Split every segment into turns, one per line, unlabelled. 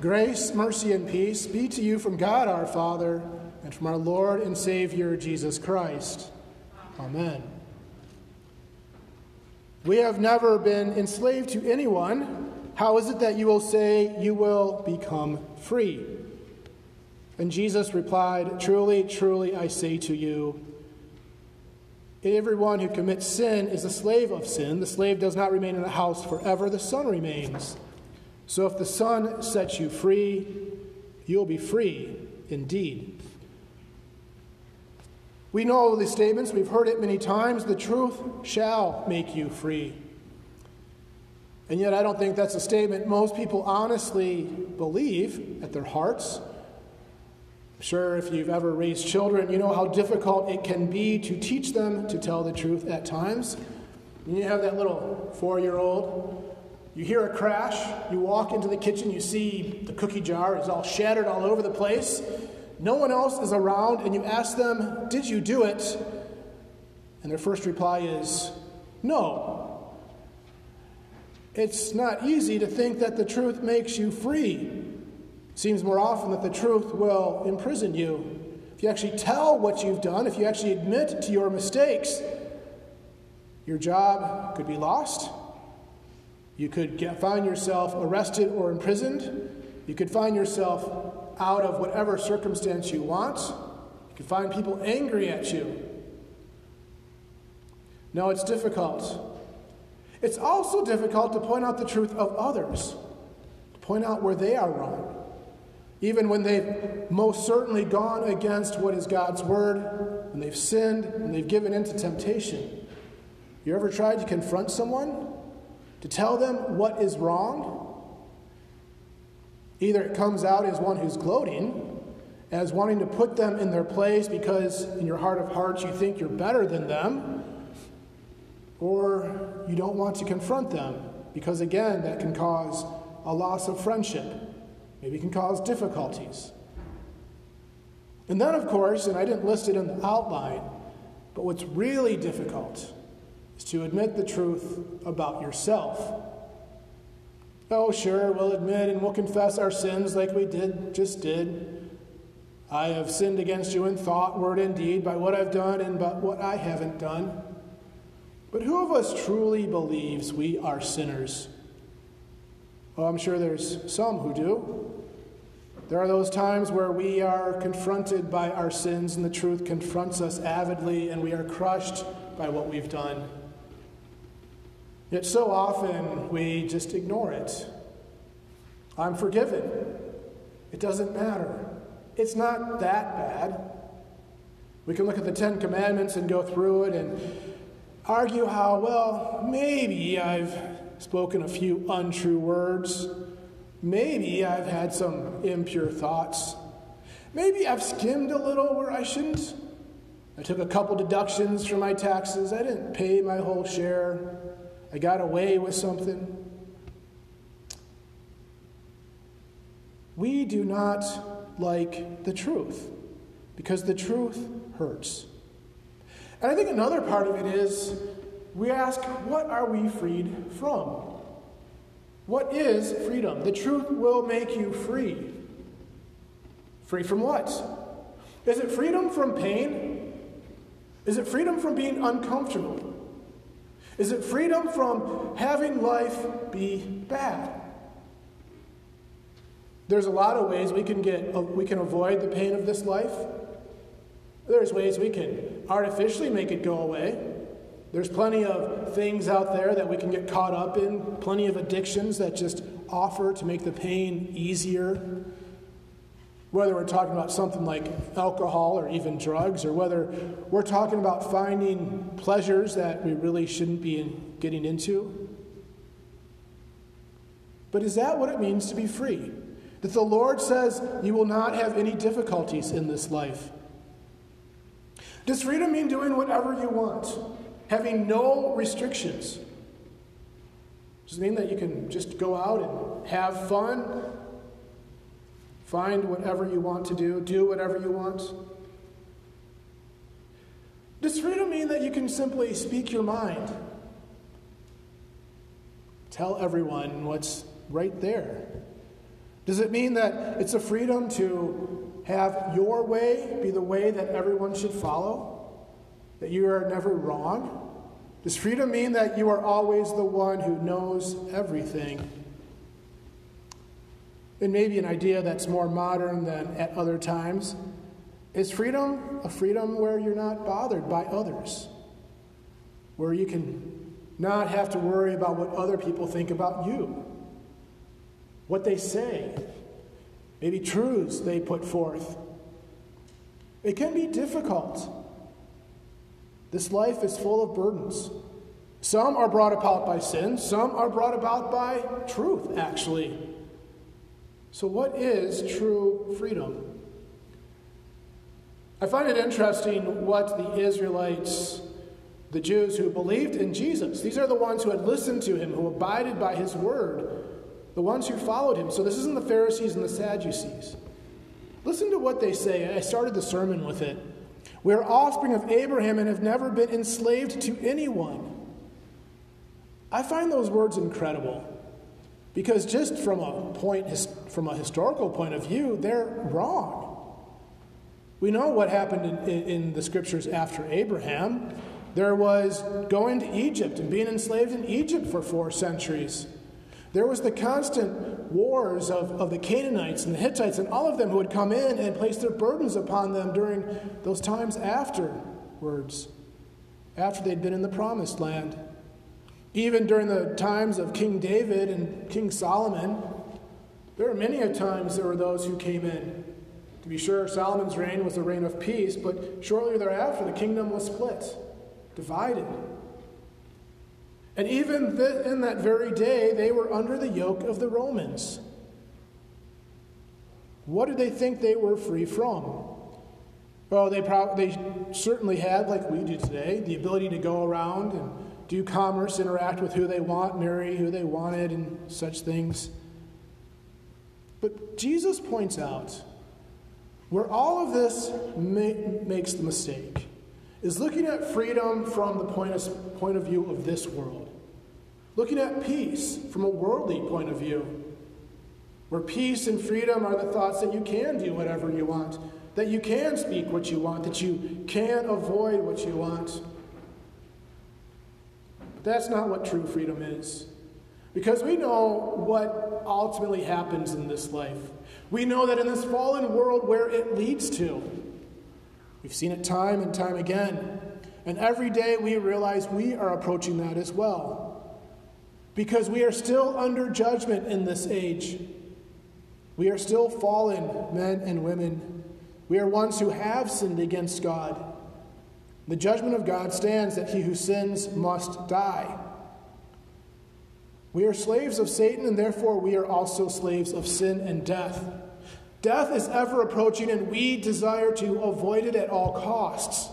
Grace, mercy, and peace be to you from God our Father and from our Lord and Savior Jesus Christ. Amen. We have never been enslaved to anyone. How is it that you will say you will become free? And Jesus replied, Truly, truly, I say to you, everyone who commits sin is a slave of sin. The slave does not remain in the house forever, the son remains. So if the Son sets you free, you'll be free indeed. We know these statements, we've heard it many times. The truth shall make you free. And yet, I don't think that's a statement most people honestly believe at their hearts. I'm sure if you've ever raised children, you know how difficult it can be to teach them to tell the truth at times. You have that little four year old you hear a crash, you walk into the kitchen, you see the cookie jar is all shattered all over the place. No one else is around, and you ask them, Did you do it? And their first reply is, No. It's not easy to think that the truth makes you free. It seems more often that the truth will imprison you. If you actually tell what you've done, if you actually admit to your mistakes, your job could be lost you could get, find yourself arrested or imprisoned. You could find yourself out of whatever circumstance you want. You could find people angry at you. No, it's difficult. It's also difficult to point out the truth of others, to point out where they are wrong, even when they've most certainly gone against what is God's word, when they've sinned, when they've given in to temptation. You ever tried to confront someone to tell them what is wrong. Either it comes out as one who's gloating, as wanting to put them in their place because in your heart of hearts you think you're better than them, or you don't want to confront them because, again, that can cause a loss of friendship. Maybe it can cause difficulties. And then, of course, and I didn't list it in the outline, but what's really difficult is to admit the truth about yourself. Oh, sure, we'll admit and we'll confess our sins like we did, just did. I have sinned against you in thought, word, and deed by what I've done and by what I haven't done. But who of us truly believes we are sinners? Well, I'm sure there's some who do. There are those times where we are confronted by our sins and the truth confronts us avidly and we are crushed by what we've done. Yet so often we just ignore it. I'm forgiven. It doesn't matter. It's not that bad. We can look at the Ten Commandments and go through it and argue how, well, maybe I've spoken a few untrue words. Maybe I've had some impure thoughts. Maybe I've skimmed a little where I shouldn't. I took a couple deductions from my taxes. I didn't pay my whole share. I got away with something. We do not like the truth because the truth hurts. And I think another part of it is we ask, what are we freed from? What is freedom? The truth will make you free. Free from what? Is it freedom from pain? Is it freedom from being uncomfortable? Is it freedom from having life be bad? There's a lot of ways we can get uh, we can avoid the pain of this life. There's ways we can artificially make it go away. There's plenty of things out there that we can get caught up in, plenty of addictions that just offer to make the pain easier whether we're talking about something like alcohol or even drugs, or whether we're talking about finding pleasures that we really shouldn't be getting into. But is that what it means to be free? That the Lord says you will not have any difficulties in this life. Does freedom mean doing whatever you want, having no restrictions? Does it mean that you can just go out and have fun Find whatever you want to do, do whatever you want. Does freedom mean that you can simply speak your mind? Tell everyone what's right there. Does it mean that it's a freedom to have your way be the way that everyone should follow? That you are never wrong? Does freedom mean that you are always the one who knows everything? It may be an idea that's more modern than at other times. Is freedom a freedom where you're not bothered by others? Where you can not have to worry about what other people think about you, what they say, maybe truths they put forth. It can be difficult. This life is full of burdens. Some are brought about by sin, some are brought about by truth, actually. So, what is true freedom? I find it interesting what the Israelites, the Jews who believed in Jesus, these are the ones who had listened to him, who abided by his word, the ones who followed him. So, this isn't the Pharisees and the Sadducees. Listen to what they say. I started the sermon with it. We are offspring of Abraham and have never been enslaved to anyone. I find those words incredible because just from a point from a historical point of view, they're wrong. We know what happened in, in, the scriptures after Abraham. There was going to Egypt and being enslaved in Egypt for four centuries. There was the constant wars of, of the Canaanites and the Hittites and all of them who would come in and place their burdens upon them during those times afterwards, after they'd been in the promised land. Even during the times of King David and King Solomon, there were many a times there were those who came in. To be sure, Solomon's reign was a reign of peace, but shortly thereafter the kingdom was split, divided. And even th- in that very day, they were under the yoke of the Romans. What did they think they were free from? Well, they, pro- they certainly had, like we do today, the ability to go around and do commerce, interact with who they want, marry who they wanted, and such things. But Jesus points out where all of this ma- makes the mistake is looking at freedom from the point of, point of view of this world, looking at peace from a worldly point of view, where peace and freedom are the thoughts that you can do whatever you want, that you can speak what you want, that you can avoid what you want. That's not what true freedom is. Because we know what ultimately happens in this life. We know that in this fallen world where it leads to. We've seen it time and time again. And every day we realize we are approaching that as well. Because we are still under judgment in this age. We are still fallen men and women. We are ones who have sinned against God. The judgment of God stands that he who sins must die. We are slaves of Satan, and therefore we are also slaves of sin and death. Death is ever approaching, and we desire to avoid it at all costs.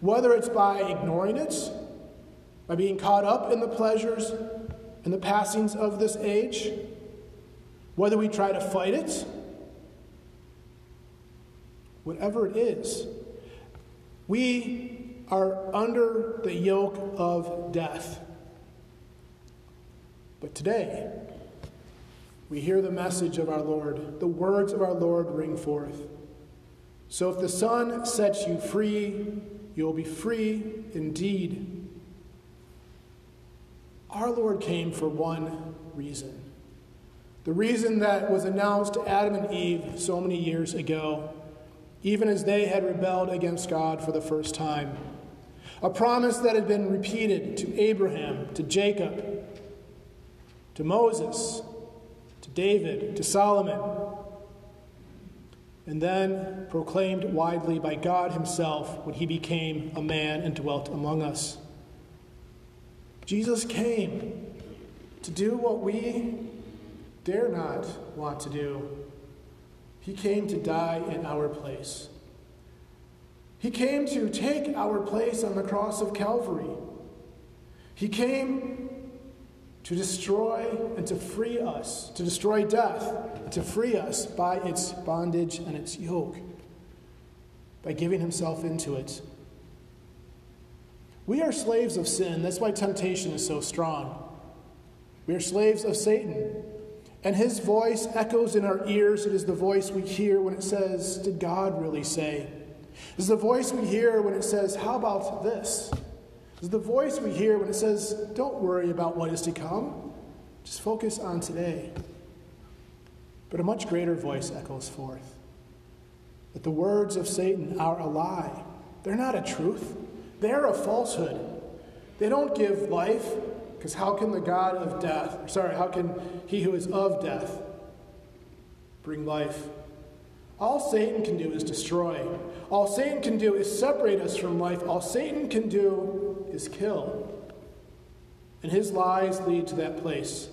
Whether it's by ignoring it, by being caught up in the pleasures and the passings of this age, whether we try to fight it, whatever it is, we are under the yoke of death. But today, we hear the message of our Lord. The words of our Lord ring forth. So if the Son sets you free, you will be free indeed. Our Lord came for one reason. The reason that was announced to Adam and Eve so many years ago, even as they had rebelled against God for the first time. A promise that had been repeated to Abraham, to Jacob, to Moses, to David, to Solomon, and then proclaimed widely by God Himself when He became a man and dwelt among us. Jesus came to do what we dare not want to do. He came to die in our place. He came to take our place on the cross of Calvary. He came to destroy and to free us, to destroy death, to free us by its bondage and its yoke, by giving himself into it. We are slaves of sin. That's why temptation is so strong. We are slaves of Satan. And his voice echoes in our ears. It is the voice we hear when it says, Did God really say? It is the voice we hear when it says, How about this? It is the voice we hear when it says, Don't worry about what is to come, just focus on today. But a much greater voice echoes forth that the words of Satan are a lie. They're not a truth, they're a falsehood. They don't give life, because how can the God of death, sorry, how can he who is of death bring life? All Satan can do is destroy. All Satan can do is separate us from life. All Satan can do is kill. And his lies lead to that place.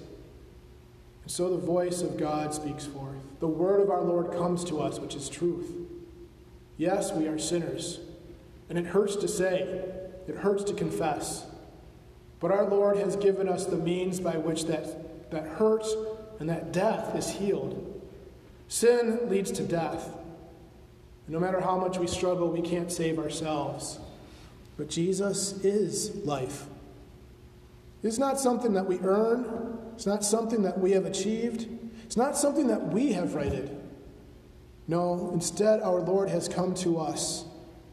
And so the voice of God speaks forth. The word of our Lord comes to us, which is truth. Yes, we are sinners. And it hurts to say, it hurts to confess. But our Lord has given us the means by which that, that hurt and that death is healed. Sin leads to death. No matter how much we struggle, we can't save ourselves. But Jesus is life. It's not something that we earn, it's not something that we have achieved, it's not something that we have righted. No, instead, our Lord has come to us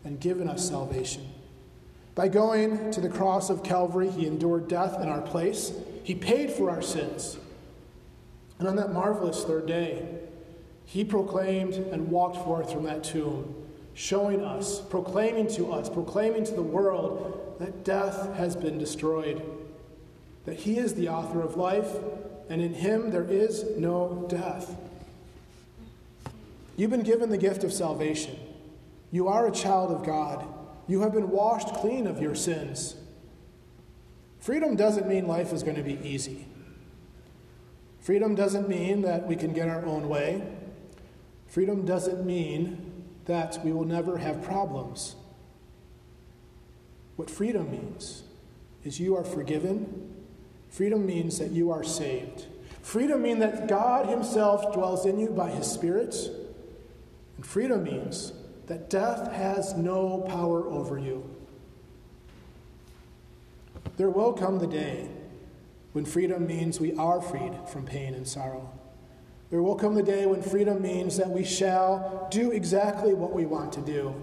and given us salvation. By going to the cross of Calvary, he endured death in our place. He paid for our sins. And on that marvelous third day, he proclaimed and walked forth from that tomb, showing us, proclaiming to us, proclaiming to the world that death has been destroyed, that he is the author of life, and in him there is no death. You've been given the gift of salvation. You are a child of God. You have been washed clean of your sins. Freedom doesn't mean life is going to be easy. Freedom doesn't mean that we can get our own way. Freedom doesn't mean that we will never have problems. What freedom means is you are forgiven. Freedom means that you are saved. Freedom means that God Himself dwells in you by His Spirit. And freedom means that death has no power over you. There will come the day when freedom means we are freed from pain and sorrow. There will come the day when freedom means that we shall do exactly what we want to do.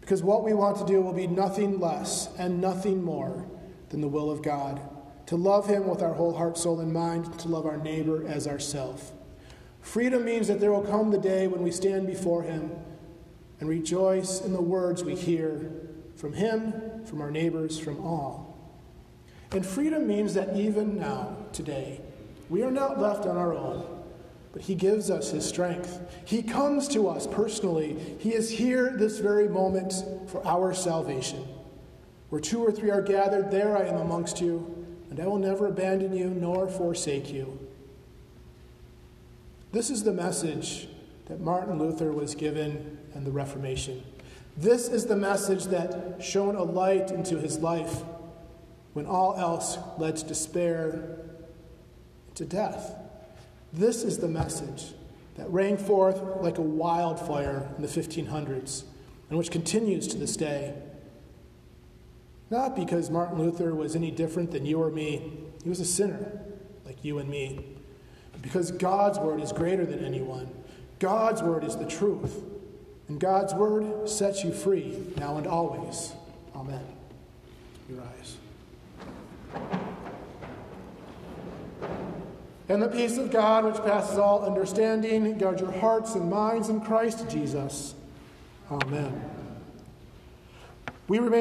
Because what we want to do will be nothing less and nothing more than the will of God. To love Him with our whole heart, soul, and mind, to love our neighbor as ourself. Freedom means that there will come the day when we stand before Him and rejoice in the words we hear from Him, from our neighbors, from all. And freedom means that even now, today, we are not left on our own, but He gives us His strength. He comes to us personally. He is here this very moment for our salvation. Where two or three are gathered, there I am amongst you, and I will never abandon you nor forsake you. This is the message that Martin Luther was given and the Reformation. This is the message that shone a light into his life when all else led to despair to death. This is the message that rang forth like a wildfire in the 1500s and which continues to this day. Not because Martin Luther was any different than you or me, he was a sinner like you and me, but because God's word is greater than anyone. God's word is the truth. And God's word sets you free now and always. Amen. You rise. And the peace of God, which passes all understanding, guard your hearts and minds in Christ Jesus. Amen. We remain.